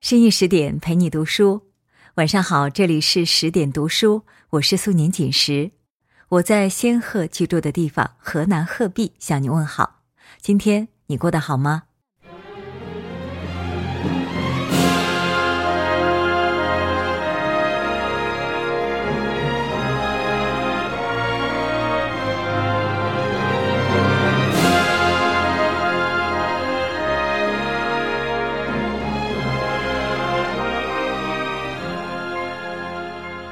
深夜十点陪你读书，晚上好，这里是十点读书，我是素年锦时，我在仙鹤居住的地方河南鹤壁向你问好。今天你过得好吗？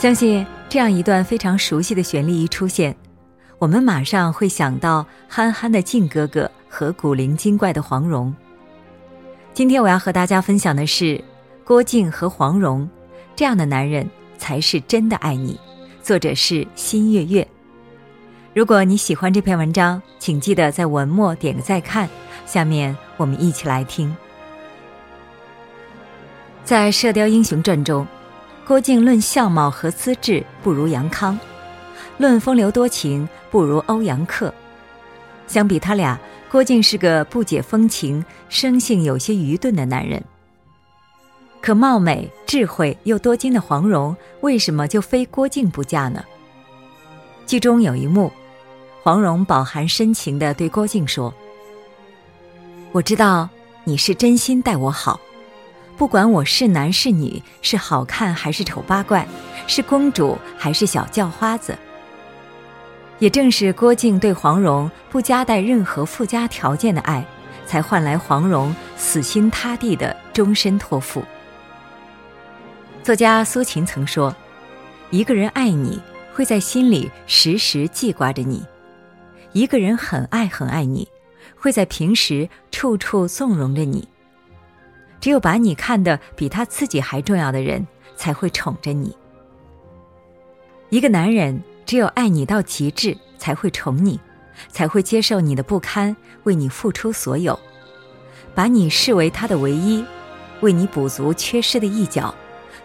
相信这样一段非常熟悉的旋律一出现，我们马上会想到憨憨的靖哥哥和古灵精怪的黄蓉。今天我要和大家分享的是郭靖和黄蓉，这样的男人才是真的爱你。作者是新月月。如果你喜欢这篇文章，请记得在文末点个再看。下面我们一起来听，在《射雕英雄传》中。郭靖论相貌和资质不如杨康，论风流多情不如欧阳克。相比他俩，郭靖是个不解风情、生性有些愚钝的男人。可貌美、智慧又多金的黄蓉，为什么就非郭靖不嫁呢？剧中有一幕，黄蓉饱含深情地对郭靖说：“我知道你是真心待我好。”不管我是男是女，是好看还是丑八怪，是公主还是小叫花子。也正是郭靖对黄蓉不夹带任何附加条件的爱，才换来黄蓉死心塌地的终身托付。作家苏秦曾说：“一个人爱你，会在心里时时记挂着你；一个人很爱很爱你，会在平时处处纵容着你。”只有把你看得比他自己还重要的人，才会宠着你。一个男人只有爱你到极致，才会宠你，才会接受你的不堪，为你付出所有，把你视为他的唯一，为你补足缺失的一角，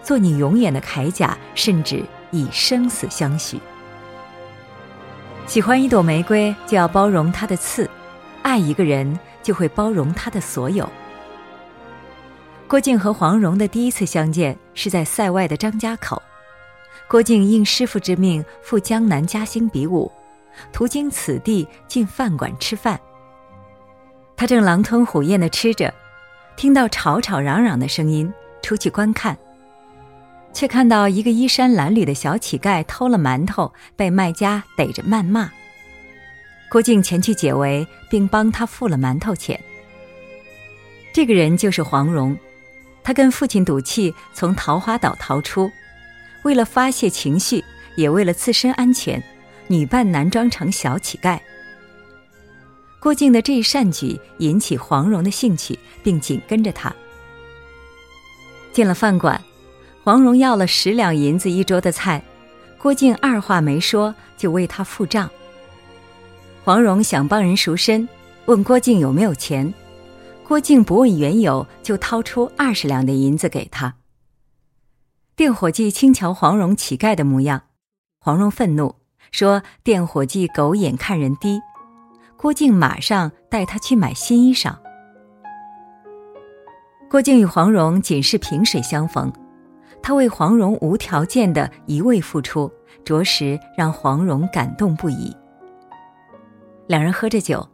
做你永远的铠甲，甚至以生死相许。喜欢一朵玫瑰，就要包容它的刺；爱一个人，就会包容他的所有。郭靖和黄蓉的第一次相见是在塞外的张家口，郭靖应师傅之命赴江南嘉兴比武，途经此地进饭馆吃饭。他正狼吞虎咽地吃着，听到吵吵嚷嚷的声音，出去观看，却看到一个衣衫褴褛的小乞丐偷了馒头，被卖家逮着谩骂。郭靖前去解围，并帮他付了馒头钱。这个人就是黄蓉。他跟父亲赌气从桃花岛逃出，为了发泄情绪，也为了自身安全，女扮男装成小乞丐。郭靖的这一善举引起黄蓉的兴趣，并紧跟着他。进了饭馆，黄蓉要了十两银子一桌的菜，郭靖二话没说就为他付账。黄蓉想帮人赎身，问郭靖有没有钱。郭靖不问缘由，就掏出二十两的银子给他。店伙计轻瞧黄蓉乞丐的模样，黄蓉愤怒说：“店伙计狗眼看人低。”郭靖马上带他去买新衣裳。郭靖与黄蓉仅是萍水相逢，他为黄蓉无条件的一味付出，着实让黄蓉感动不已。两人喝着酒。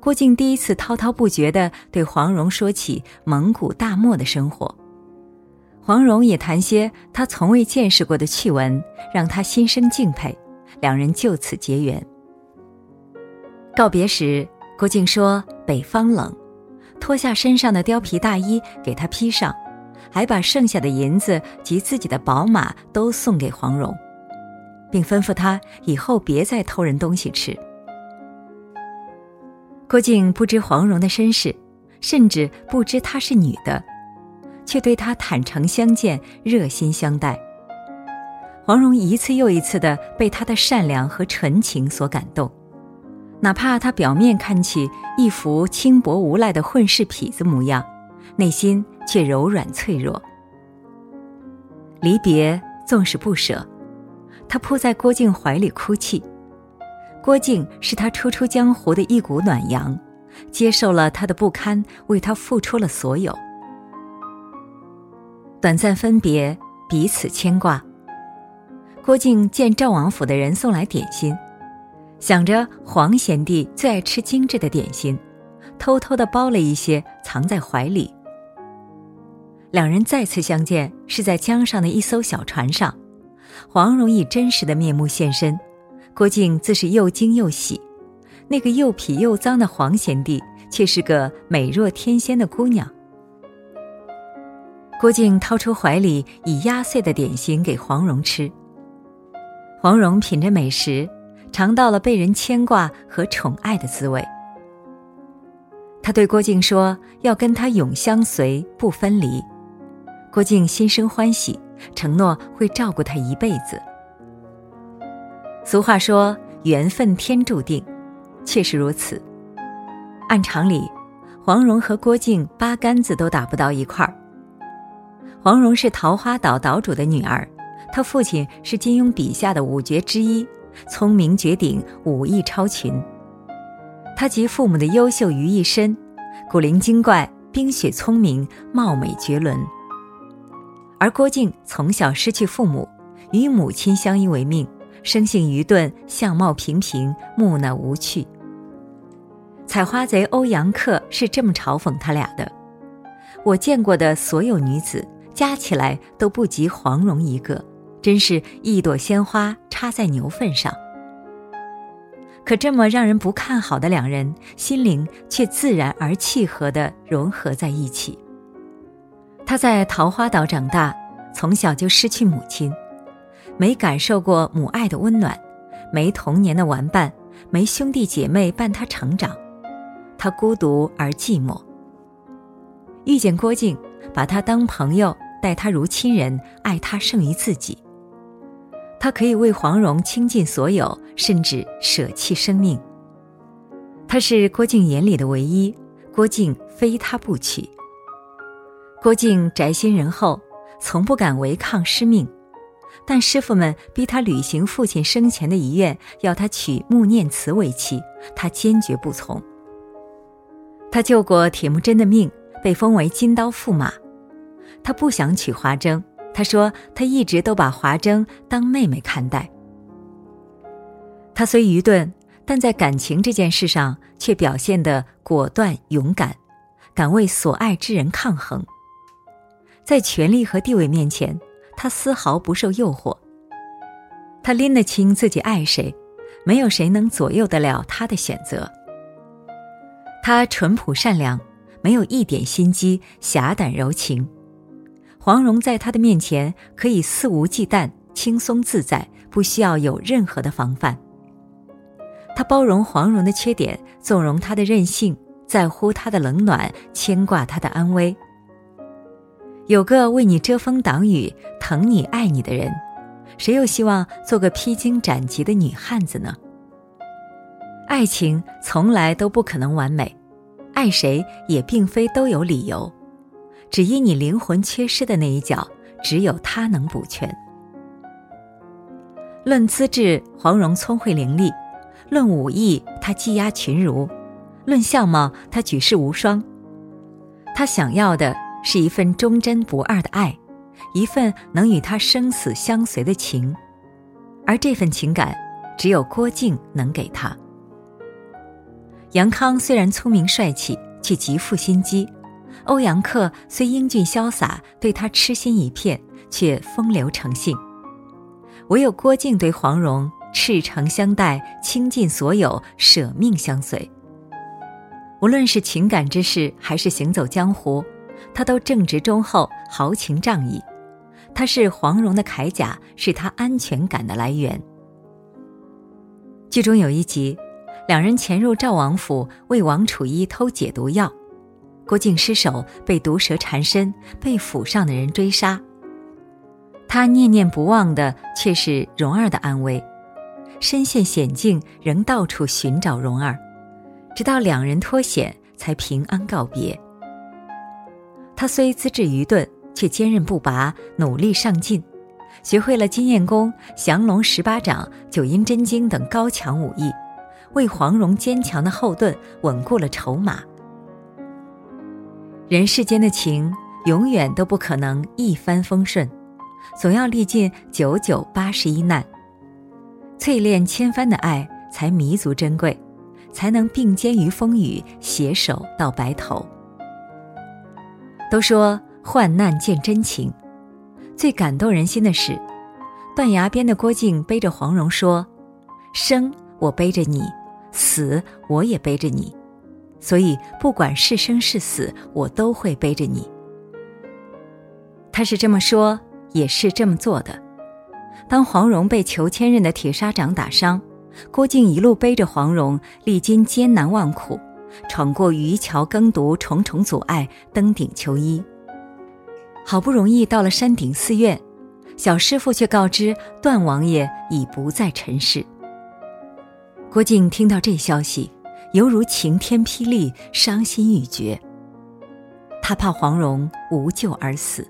郭靖第一次滔滔不绝地对黄蓉说起蒙古大漠的生活，黄蓉也谈些她从未见识过的趣闻，让他心生敬佩，两人就此结缘。告别时，郭靖说：“北方冷，脱下身上的貂皮大衣给他披上，还把剩下的银子及自己的宝马都送给黄蓉，并吩咐他以后别再偷人东西吃。”郭靖不知黄蓉的身世，甚至不知她是女的，却对她坦诚相见，热心相待。黄蓉一次又一次的被他的善良和纯情所感动，哪怕他表面看起一副轻薄无赖的混世痞子模样，内心却柔软脆弱。离别纵使不舍，他扑在郭靖怀里哭泣。郭靖是他初出江湖的一股暖阳，接受了他的不堪，为他付出了所有。短暂分别，彼此牵挂。郭靖见赵王府的人送来点心，想着黄贤弟最爱吃精致的点心，偷偷的包了一些藏在怀里。两人再次相见是在江上的一艘小船上，黄蓉以真实的面目现身，郭靖自是又惊又喜。那个又痞又脏的黄贤弟，却是个美若天仙的姑娘。郭靖掏出怀里已压碎的点心给黄蓉吃。黄蓉品着美食，尝到了被人牵挂和宠爱的滋味。他对郭靖说：“要跟他永相随，不分离。”郭靖心生欢喜，承诺会照顾他一辈子。俗话说：“缘分天注定”，确实如此。按常理，黄蓉和郭靖八竿子都打不到一块儿。黄蓉是桃花岛岛主的女儿，她父亲是金庸笔下的五绝之一，聪明绝顶，武艺超群。她集父母的优秀于一身，古灵精怪，冰雪聪明，貌美绝伦。而郭靖从小失去父母，与母亲相依为命，生性愚钝，相貌平平，木讷无趣。采花贼欧阳克是这么嘲讽他俩的：“我见过的所有女子加起来都不及黄蓉一个，真是一朵鲜花插在牛粪上。”可这么让人不看好的两人，心灵却自然而契合地融合在一起。他在桃花岛长大，从小就失去母亲，没感受过母爱的温暖，没童年的玩伴，没兄弟姐妹伴他成长，他孤独而寂寞。遇见郭靖，把他当朋友，待他如亲人，爱他胜于自己。他可以为黄蓉倾尽所有，甚至舍弃生命。他是郭靖眼里的唯一，郭靖非他不娶。郭靖宅心仁厚，从不敢违抗师命，但师傅们逼他履行父亲生前的遗愿，要他娶穆念慈为妻，他坚决不从。他救过铁木真的命，被封为金刀驸马。他不想娶华筝，他说他一直都把华筝当妹妹看待。他虽愚钝，但在感情这件事上却表现得果断勇敢，敢为所爱之人抗衡。在权力和地位面前，他丝毫不受诱惑。他拎得清自己爱谁，没有谁能左右得了他的选择。他淳朴善良，没有一点心机，侠胆柔情。黄蓉在他的面前可以肆无忌惮、轻松自在，不需要有任何的防范。他包容黄蓉的缺点，纵容她的任性，在乎她的冷暖，牵挂她的安危。有个为你遮风挡雨、疼你爱你的人，谁又希望做个披荆斩棘的女汉子呢？爱情从来都不可能完美，爱谁也并非都有理由，只因你灵魂缺失的那一角，只有他能补全。论资质，黄蓉聪慧伶俐；论武艺，她技压群儒；论相貌，她举世无双。她想要的。是一份忠贞不二的爱，一份能与他生死相随的情，而这份情感，只有郭靖能给他。杨康虽然聪明帅气，却极富心机；欧阳克虽英俊潇洒，对他痴心一片，却风流成性。唯有郭靖对黄蓉赤诚相待，倾尽所有，舍命相随。无论是情感之事，还是行走江湖。他都正直忠厚、豪情仗义，他是黄蓉的铠甲，是他安全感的来源。剧中有一集，两人潜入赵王府为王楚一偷解毒药，郭靖失手被毒蛇缠身，被府上的人追杀。他念念不忘的却是蓉儿的安危，身陷险境仍到处寻找蓉儿，直到两人脱险才平安告别。他虽资质愚钝，却坚韧不拔，努力上进，学会了金焰功、降龙十八掌、九阴真经等高强武艺，为黄蓉坚强的后盾稳固了筹码。人世间的情，永远都不可能一帆风顺，总要历尽九九八十一难。淬炼千帆的爱才弥足珍贵，才能并肩于风雨，携手到白头。都说患难见真情，最感动人心的是，断崖边的郭靖背着黄蓉说：“生我背着你，死我也背着你，所以不管是生是死，我都会背着你。”他是这么说，也是这么做的。当黄蓉被裘千仞的铁砂掌打伤，郭靖一路背着黄蓉，历经艰难万苦，闯过渔樵耕读重重阻碍，登顶求医。好不容易到了山顶寺院，小师傅却告知段王爷已不在尘世。郭靖听到这消息，犹如晴天霹雳，伤心欲绝。他怕黄蓉无救而死。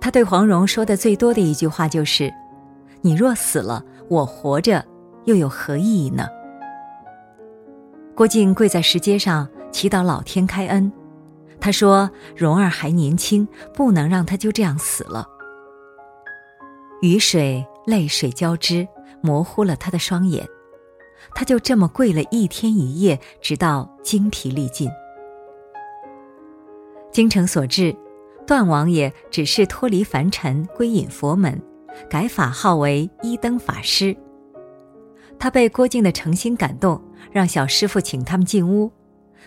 他对黄蓉说的最多的一句话就是：“你若死了，我活着又有何意义呢？”郭靖跪在石阶上祈祷老天开恩，他说：“蓉儿还年轻，不能让她就这样死了。”雨水泪水交织，模糊了他的双眼，他就这么跪了一天一夜，直到精疲力尽。精诚所至。段王爷只是脱离凡尘，归隐佛门，改法号为一灯法师。他被郭靖的诚心感动，让小师傅请他们进屋。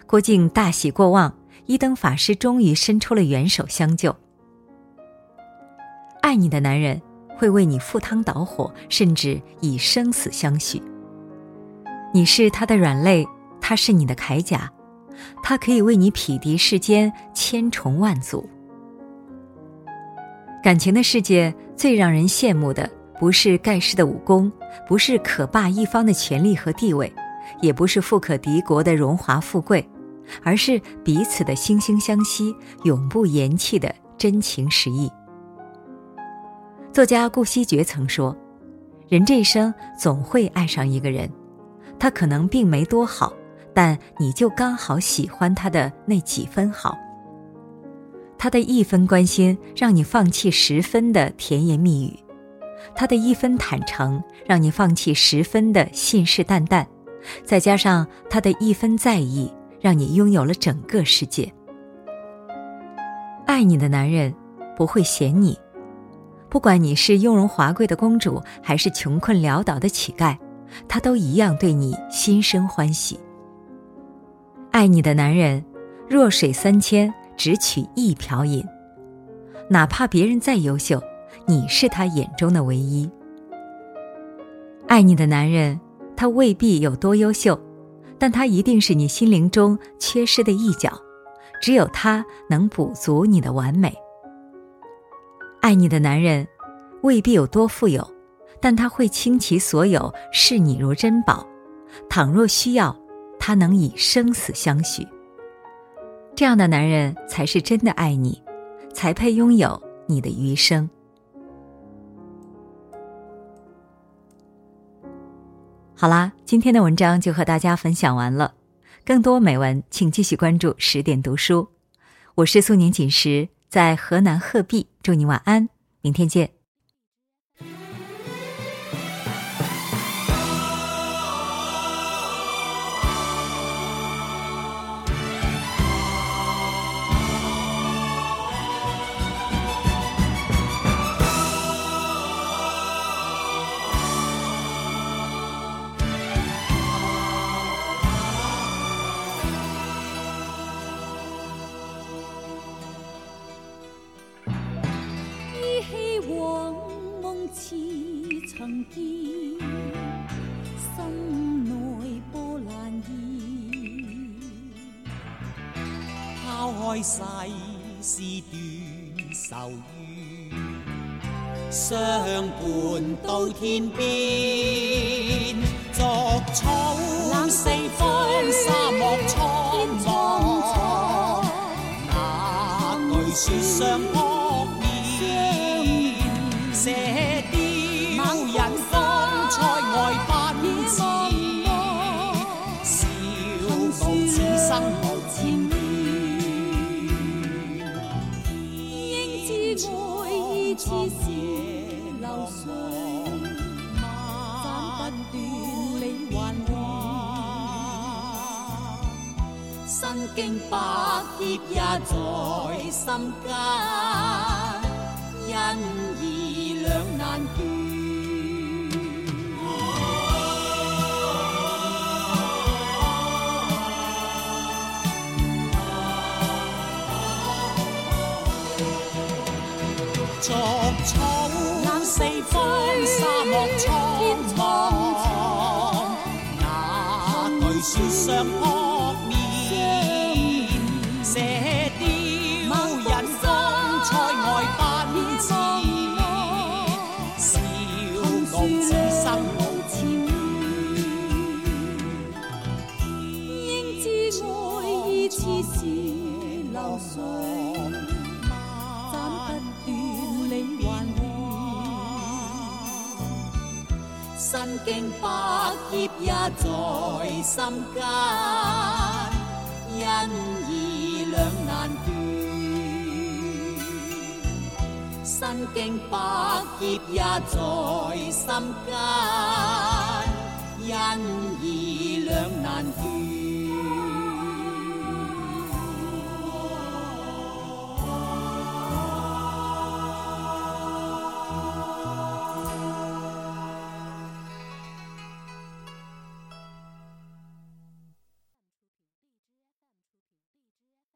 郭靖大喜过望，一灯法师终于伸出了援手相救。爱你的男人会为你赴汤蹈火，甚至以生死相许。你是他的软肋，他是你的铠甲，他可以为你匹敌世间千重万阻。感情的世界最让人羡慕的，不是盖世的武功，不是可霸一方的权力和地位，也不是富可敌国的荣华富贵，而是彼此的惺惺相惜、永不言弃的真情实意。作家顾惜觉曾说：“人这一生总会爱上一个人，他可能并没多好，但你就刚好喜欢他的那几分好。”他的一分关心，让你放弃十分的甜言蜜语；他的一分坦诚，让你放弃十分的信誓旦旦；再加上他的一分在意，让你拥有了整个世界。爱你的男人不会嫌你，不管你是雍容华贵的公主，还是穷困潦倒的乞丐，他都一样对你心生欢喜。爱你的男人，弱水三千。只取一瓢饮，哪怕别人再优秀，你是他眼中的唯一。爱你的男人，他未必有多优秀，但他一定是你心灵中缺失的一角，只有他能补足你的完美。爱你的男人，未必有多富有，但他会倾其所有，视你如珍宝。倘若需要，他能以生死相许。这样的男人才是真的爱你，才配拥有你的余生。好啦，今天的文章就和大家分享完了。更多美文，请继续关注十点读书。我是苏宁锦时，在河南鹤壁，祝你晚安，明天见。世事断愁怨，相伴到天边。逐草四方，沙漠苍茫，那句说相。經百劫也在心間，因義兩難斷。逐草四方，沙漠蒼茫，那巨樹上撲面，射雕人風塞外奔馳，笑傲此生無前緣。應知愛意似是流水。身經百劫也在心間，身经百劫也在心间，恩义两难断。